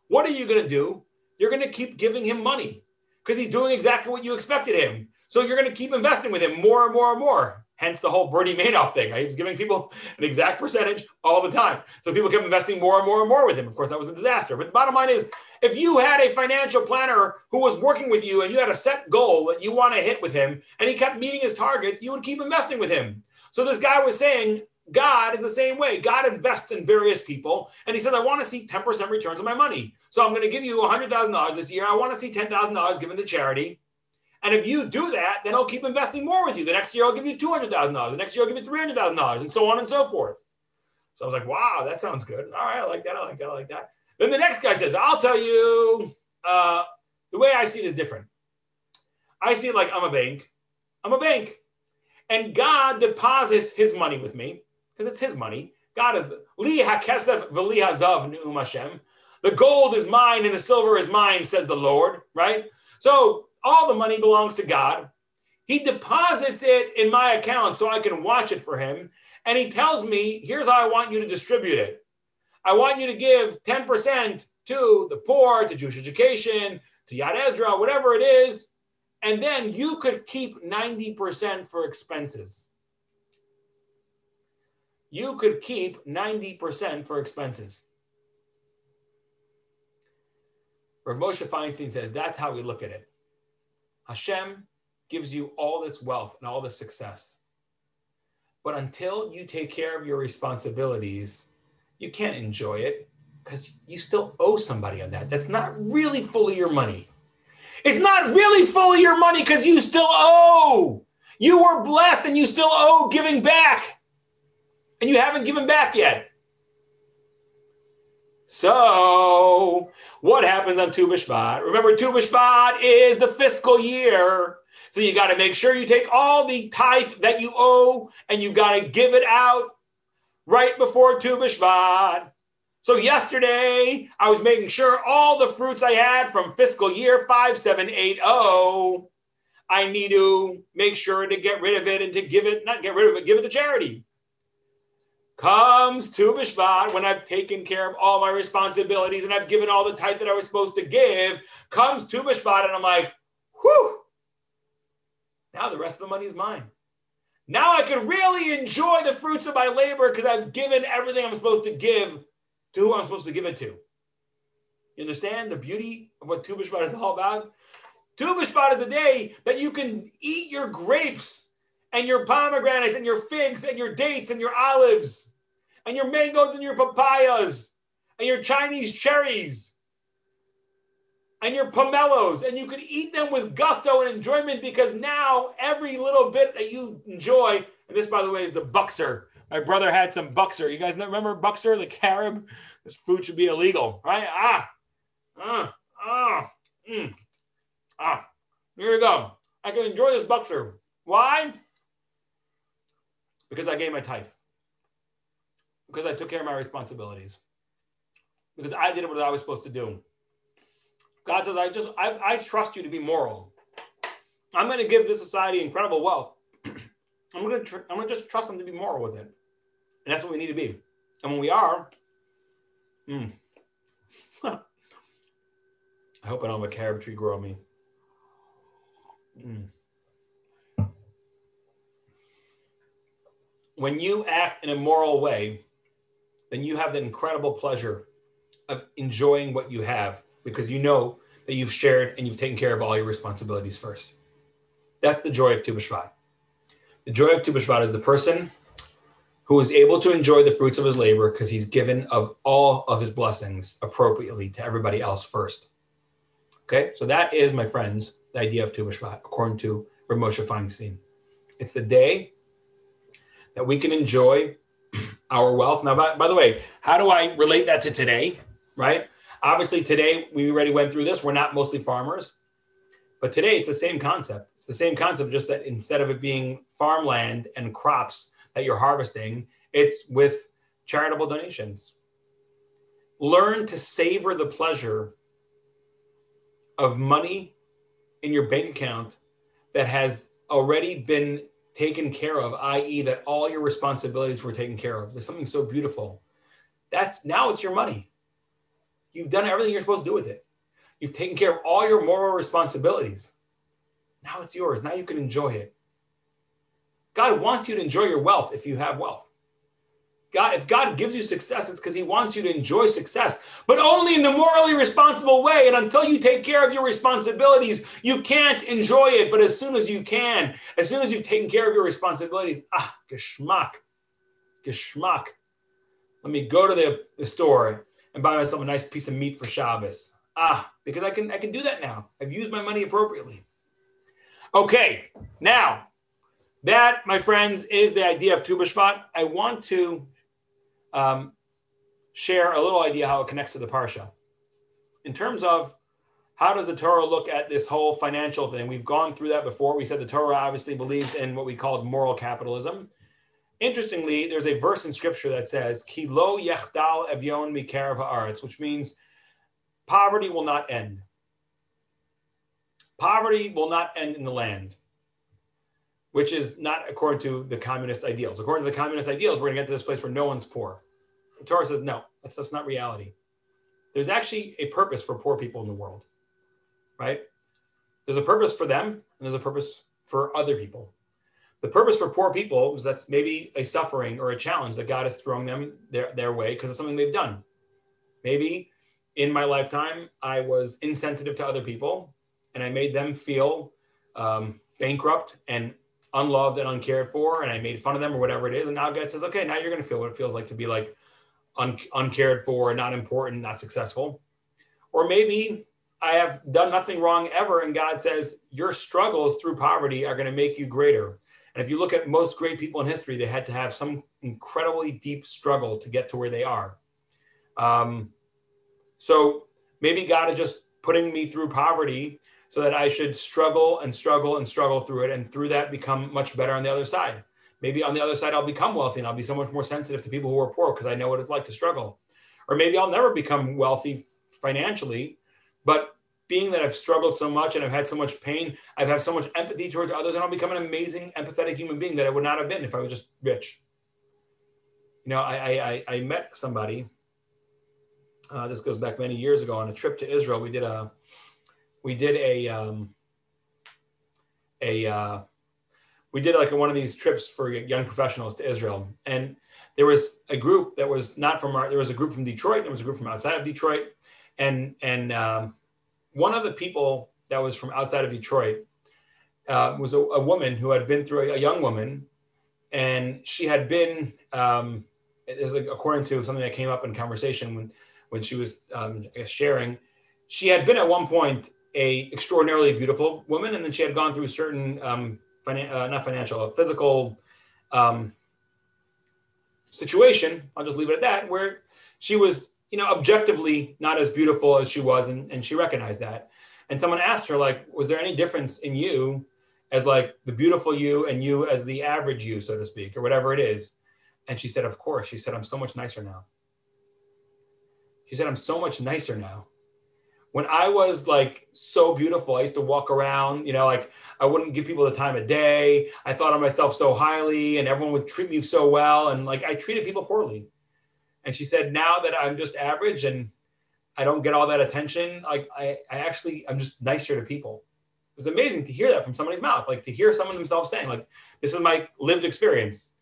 What are you going to do? You're going to keep giving him money because he's doing exactly what you expected him. So you're going to keep investing with him more and more and more. Hence the whole Bernie Madoff thing. Right? He was giving people an exact percentage all the time. So people kept investing more and more and more with him. Of course, that was a disaster. But the bottom line is if you had a financial planner who was working with you and you had a set goal that you want to hit with him and he kept meeting his targets, you would keep investing with him. So this guy was saying, God is the same way. God invests in various people. And he says, I want to see 10% returns on my money. So I'm going to give you $100,000 this year. I want to see $10,000 given to charity. And if you do that, then I'll keep investing more with you. The next year, I'll give you $200,000. The next year, I'll give you $300,000 and so on and so forth. So I was like, wow, that sounds good. All right, I like that. I like that. I like that. Then the next guy says, I'll tell you, uh, the way I see it is different. I see it like I'm a bank. I'm a bank. And God deposits his money with me because it's his money. God is li hakesef v'li hazav Hashem. The gold is mine and the silver is mine, says the Lord, right? So all the money belongs to God. He deposits it in my account so I can watch it for him. And he tells me, here's how I want you to distribute it. I want you to give 10% to the poor, to Jewish education, to Yad Ezra, whatever it is. And then you could keep 90% for expenses. You could keep 90% for expenses. Rav Moshe Feinstein says that's how we look at it. Hashem gives you all this wealth and all this success. But until you take care of your responsibilities, you can't enjoy it because you still owe somebody on that. That's not really fully your money. It's not really fully your money because you still owe. You were blessed and you still owe giving back. And you haven't given back yet. So, what happens on Tu B'Shvat? Remember, Tu B'Shvat is the fiscal year. So you got to make sure you take all the tithe that you owe and you got to give it out right before Tu B'Shvat. So yesterday, I was making sure all the fruits I had from fiscal year 5780, I need to make sure to get rid of it and to give it, not get rid of it, give it to charity comes Tu B'Shvat when I've taken care of all my responsibilities and I've given all the tithe that I was supposed to give, comes Tu B'Shvat and I'm like, whew, now the rest of the money is mine. Now I can really enjoy the fruits of my labor because I've given everything I'm supposed to give to who I'm supposed to give it to. You understand the beauty of what Tu B'Shvat is all about? Tu B'Shvat is the day that you can eat your grapes and your pomegranates and your figs and your dates and your olives and your mangoes and your papayas and your Chinese cherries and your pomelos, and you can eat them with gusto and enjoyment because now every little bit that you enjoy, and this, by the way, is the Buxer. My brother had some Buxer. You guys remember Buxer, the carob? This food should be illegal, right? Ah, ah, ah, mm, ah. Here we go. I can enjoy this Buxer. Why? Because I gave my tithe because I took care of my responsibilities. Because I did what I was supposed to do. God says, I just, I, I trust you to be moral. I'm going to give this society incredible wealth. I'm gonna tr- I'm gonna just trust them to be moral with it, and that's what we need to be. And when we are, mm, I hope I don't have a carob tree grow on me. Mm. When you act in a moral way, then you have the incredible pleasure of enjoying what you have because you know that you've shared and you've taken care of all your responsibilities first. That's the joy of Tu B'Shvat. The joy of Tu B'Shvat is the person who is able to enjoy the fruits of his labor because he's given of all of his blessings appropriately to everybody else first. Okay, so that is, my friends, the idea of Tu B'Shvat, according to Rav Moshe Feinstein. It's the day that we can enjoy our wealth. Now, by, by the way, how do I relate that to today? Right? Obviously, today we already went through this. We're not mostly farmers, but today it's the same concept. It's the same concept, just that instead of it being farmland and crops that you're harvesting, it's with charitable donations. Learn to savor the pleasure of money in your bank account that has already been taken care of, i.e., that all your responsibilities were taken care of. There's something so beautiful. That's now it's your money. You've done everything you're supposed to do with it. You've taken care of all your moral responsibilities. Now it's yours. Now you can enjoy it. God wants you to enjoy your wealth if you have wealth. God, if God gives you success, it's because He wants you to enjoy success, but only in the morally responsible way. And until you take care of your responsibilities, you can't enjoy it. But as soon as you can, as soon as you've taken care of your responsibilities, ah, geschmack, geschmack. Let me go to the, the store and buy myself a nice piece of meat for Shabbos. Ah, because I can I can do that now. I've used my money appropriately. Okay, now that, my friends, is the idea of Tu B'Shvat. I want to um, share a little idea how it connects to the Parsha. In terms of how does the Torah look at this whole financial thing? We've gone through that before. We said the Torah obviously believes in what we call moral capitalism. Interestingly, there's a verse in scripture that says, Ki lo yechdal evyon mikarav haaretz, which means poverty will not end. Poverty will not end in the land, which is not according to the communist ideals. According to the communist ideals, we're going to get to this place where no one's poor. The Torah says, no, that's, that's not reality. There's actually a purpose for poor people in the world, right? There's a purpose for them, and there's a purpose for other people. The purpose for poor people is that's maybe a suffering or a challenge that God is throwing them their, their way because of something they've done. Maybe in my lifetime, I was insensitive to other people and I made them feel um, bankrupt and unloved and uncared for, and I made fun of them or whatever it is. And now God says, okay, now you're going to feel what it feels like to be like un- uncared for, not important, not successful. Or maybe I have done nothing wrong ever, and God says, your struggles through poverty are going to make you greater. And if you look at most great people in history, they had to have some incredibly deep struggle to get to where they are. Um, so maybe God is just putting me through poverty so that I should struggle and struggle and struggle through it, and through that become much better on the other side. Maybe on the other side, I'll become wealthy and I'll be so much more sensitive to people who are poor because I know what it's like to struggle. Or maybe I'll never become wealthy financially, but being that I've struggled so much and I've had so much pain, I've had so much empathy towards others, and I'll become an amazing, empathetic human being that I would not have been if I was just rich. You know, I I, I met somebody. Uh, this goes back many years ago on a trip to Israel. We did a we did a um, a uh, we did like one of these trips for young professionals to Israel, and there was a group that was not from our. There was a group from Detroit. And there was a group from outside of Detroit, and and um, one of the people that was from outside of Detroit uh, was a, a, woman who had been through a, a young woman, and she had been. Um, is like according to something that came up in conversation when when she was um, sharing, she had been at one point a extraordinarily beautiful woman, and then she had gone through certain um, finan- uh, not financial, physical um, situation. I'll just leave it at that, where she was, you know, objectively not as beautiful as she was, and, and she recognized that. And someone asked her, like, was there any difference in you as like the beautiful you and you as the average you, so to speak, or whatever it is? And she said, of course. She said, I'm so much nicer now. She said, I'm so much nicer now when I was like so beautiful, I used to walk around, you know, like I wouldn't give people the time of day. I thought of myself so highly and everyone would treat me so well. And like I treated people poorly. And she said, now that I'm just average and I don't get all that attention, like I, I actually, I'm just nicer to people. It was amazing to hear that from somebody's mouth, like to hear someone themselves saying, like, this is my lived experience.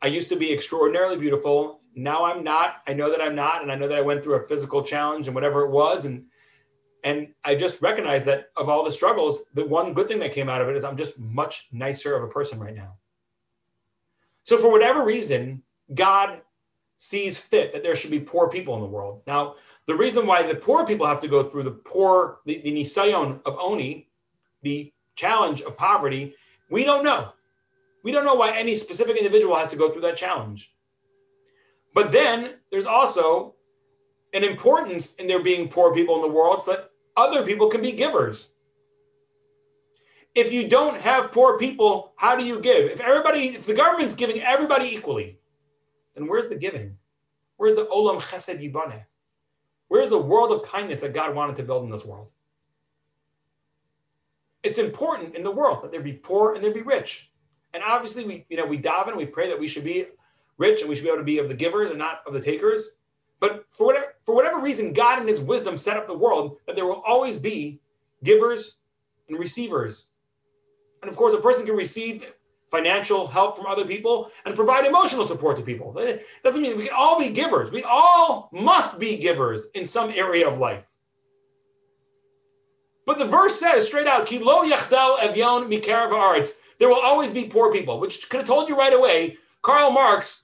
I used to be extraordinarily beautiful. Now I'm not. I know that I'm not. And I know that I went through a physical challenge and whatever it was. And and I just recognize that of all the struggles, the one good thing that came out of it is I'm just much nicer of a person right now. So, for whatever reason, God sees fit that there should be poor people in the world. Now, the reason why the poor people have to go through the poor, the, the nisayon of Oni, the challenge of poverty, we don't know. We don't know why any specific individual has to go through that challenge. But then there's also an importance in there being poor people in the world so that other people can be givers. If you don't have poor people, how do you give? If everybody, if the government's giving everybody equally, then where's the giving? Where's the olam chesed yibane? Where's the world of kindness that God wanted to build in this world? It's important in the world that there be poor and there be rich. And obviously, we you know we daven, we pray that we should be rich and we should be able to be of the givers and not of the takers. But for whatever, for whatever reason, God in his wisdom set up the world that there will always be givers and receivers. And of course, a person can receive financial help from other people and provide emotional support to people. It doesn't mean we can all be givers. We all must be givers in some area of life. But the verse says straight out, Ki lo yachdel evyon mikarav. There will always be poor people, which could have told you right away. Karl Marx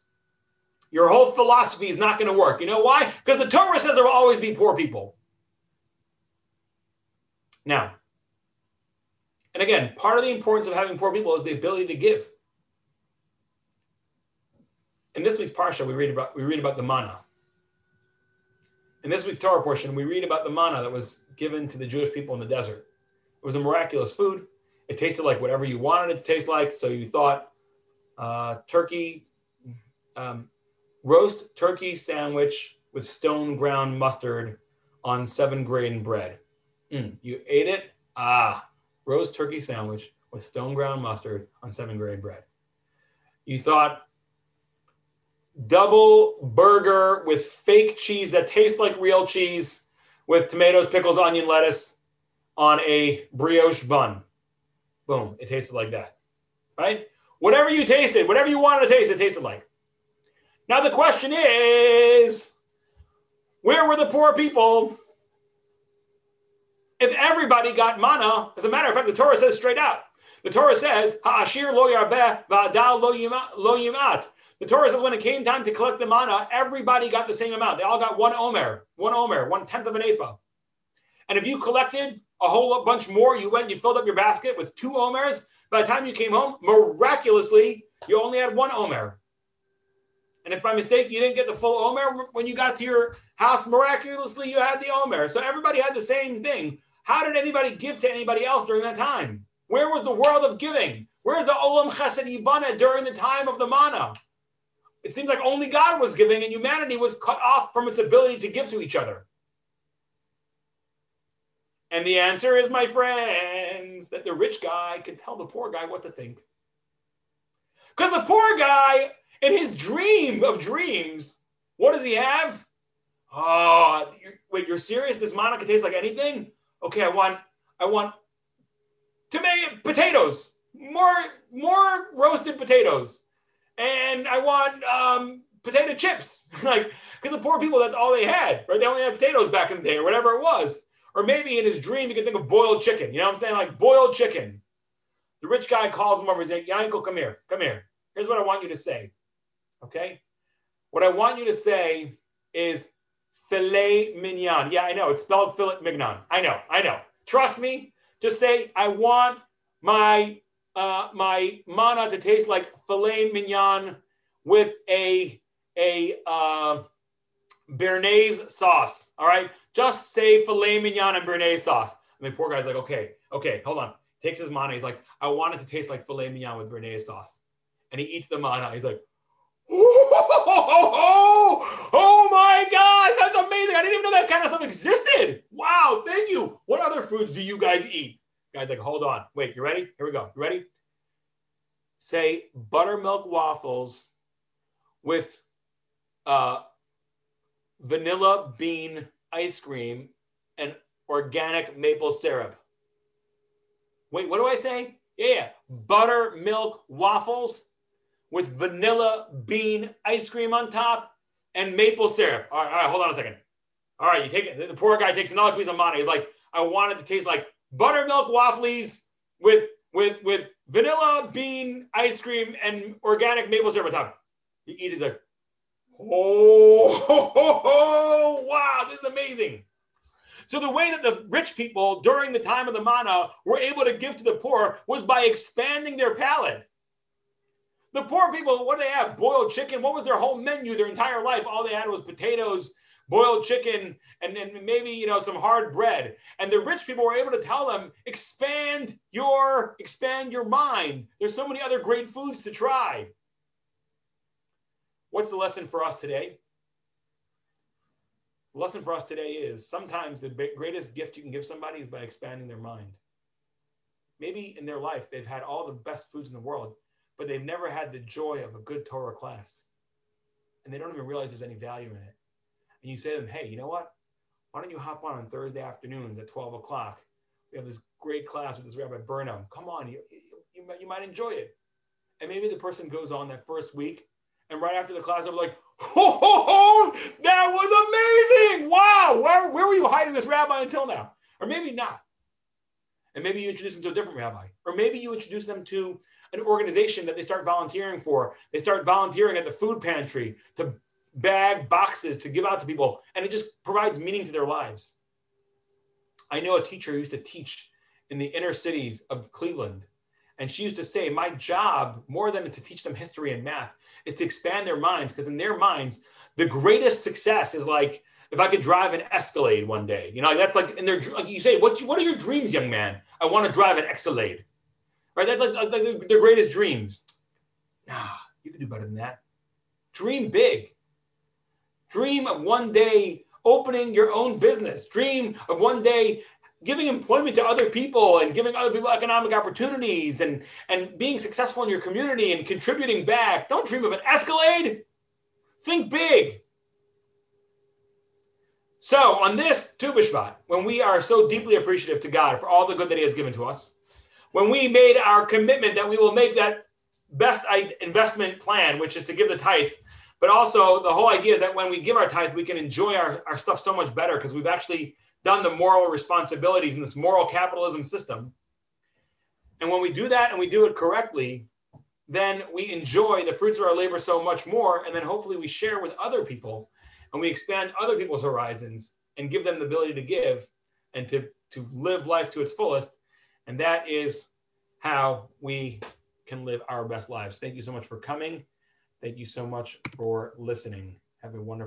your whole philosophy is not going to work. You know why? Because the Torah says there will always be poor people. Now, and again, part of the importance of having poor people is the ability to give. In this week's parsha, we read about we read about the manna. In this week's Torah portion, we read about the manna that was given to the Jewish people in the desert. It was a miraculous food. It tasted like whatever you wanted it to taste like. So you thought uh, turkey, um, roast turkey sandwich with stone ground mustard on seven grain bread. Mm, you ate it? Ah, roast turkey sandwich with stone ground mustard on seven grain bread. You thought double burger with fake cheese that tastes like real cheese with tomatoes, pickles, onion, lettuce on a brioche bun. Boom, it tasted like that. Right? Whatever you tasted, whatever you wanted to taste, it tasted like. Now the question is, where were the poor people? If everybody got manna, as a matter of fact, the Torah says straight out. The Torah says, Ha'ashir lo yarbeh va'adal lo yimat. The Torah says when it came time to collect the manna, everybody got the same amount. They all got one omer, one omer, one tenth of an ephah. And if you collected a whole bunch more, you went you filled up your basket with two omers. By the time you came home, miraculously, you only had one omer. And if by mistake you didn't get the full Omer, when you got to your house, miraculously you had the Omer. So everybody had the same thing. How did anybody give to anybody else during that time? Where was the world of giving? Where's the Olam Chesed Yibane during the time of the manna? It seems like only God was giving and humanity was cut off from its ability to give to each other. And the answer is, my friends, that the rich guy can tell the poor guy what to think. Because the poor guy in his dream of dreams, what does he have? Oh, you're, wait, you're serious? This manna can taste like anything? Okay, I want, I want tomato potatoes, more, more roasted potatoes, and I want um, potato chips. like, because the poor people, that's all they had, right? They only had potatoes back in the day, or whatever it was. Or maybe in his dream, he can think of boiled chicken. You know what I'm saying? Like boiled chicken. The rich guy calls him over. He's like, Yankel, come here, come here. Here's what I want you to say. Okay. What I want you to say is filet mignon. Yeah, I know. It's spelled filet mignon. I know. I know. Trust me. Just say, I want my uh, my manna to taste like filet mignon with a a uh, béarnaise sauce. All right. Just say filet mignon and béarnaise sauce. And the poor guy's like, okay, okay, hold on. Takes his manna. He's like, I want it to taste like filet mignon with béarnaise sauce. And he eats the manna. He's like, Oh, oh my gosh, that's amazing. I didn't even know that kind of stuff existed. Wow, thank you. What other foods do you guys eat? Guys, like, hold on. Wait, you ready? Here we go. You ready? Say buttermilk waffles with uh, vanilla bean ice cream and organic maple syrup. Wait, what do I say? Yeah, buttermilk waffles with vanilla bean ice cream on top and maple syrup. All right, all right, hold on a second. All right, you take it. The poor guy takes another piece of manna. He's like, I want it to taste like buttermilk waffles with with with vanilla bean ice cream and organic maple syrup on top. He eats it like, oh, oh, oh, oh, wow, this is amazing. So the way that the rich people during the time of the manna were able to give to the poor was by expanding their palate. The poor people, what do they have? Boiled chicken. What was their whole menu their entire life? All they had was potatoes, boiled chicken, and then maybe you know some hard bread. And the rich people were able to tell them, expand your expand your mind. There's so many other great foods to try. What's the lesson for us today? The lesson for us today is sometimes the greatest gift you can give somebody is by expanding their mind. Maybe in their life they've had all the best foods in the world, but they've never had the joy of a good Torah class. And they don't even realize there's any value in it. And you say to them, hey, you know what? Why don't you hop on on Thursday afternoons at 12 o'clock? We have this great class with this Rabbi Burnham. Come on, you, you, you might enjoy it. And maybe the person goes on that first week, and right after the class, I'm like, ho, ho, ho, that was amazing. Wow, where, where were you hiding this rabbi until now? Or maybe not. And maybe you introduce them to a different rabbi. Or maybe you introduce them to an organization that they start volunteering for. They start volunteering at the food pantry to bag boxes to give out to people, and it just provides meaning to their lives. I know a teacher who used to teach in the inner cities of Cleveland, and she used to say, My job, more than to teach them history and math, is to expand their minds, because in their minds, the greatest success is like, if I could drive an Escalade one day, you know, that's like in their, like you say, what, what are your dreams, young man? I want to drive an Escalade right? That's like, like, like their greatest dreams. Nah, you can do better than that. Dream big. Dream of one day opening your own business. Dream of one day giving employment to other people and giving other people economic opportunities and, and being successful in your community and contributing back. Don't dream of an Escalade. Think big. So, on this Tu B'Shvat, when we are so deeply appreciative to God for all the good that He has given to us, when we made our commitment that we will make that best investment plan, which is to give the tithe, but also the whole idea is that when we give our tithe, we can enjoy our, our stuff so much better because we've actually done the moral responsibilities in this moral capitalism system. And when we do that and we do it correctly, then we enjoy the fruits of our labor so much more. And then hopefully we share with other people and we expand other people's horizons and give them the ability to give and to, to live life to its fullest and that is how we can live our best lives. Thank you so much for coming. Thank you so much for listening. Have a wonderful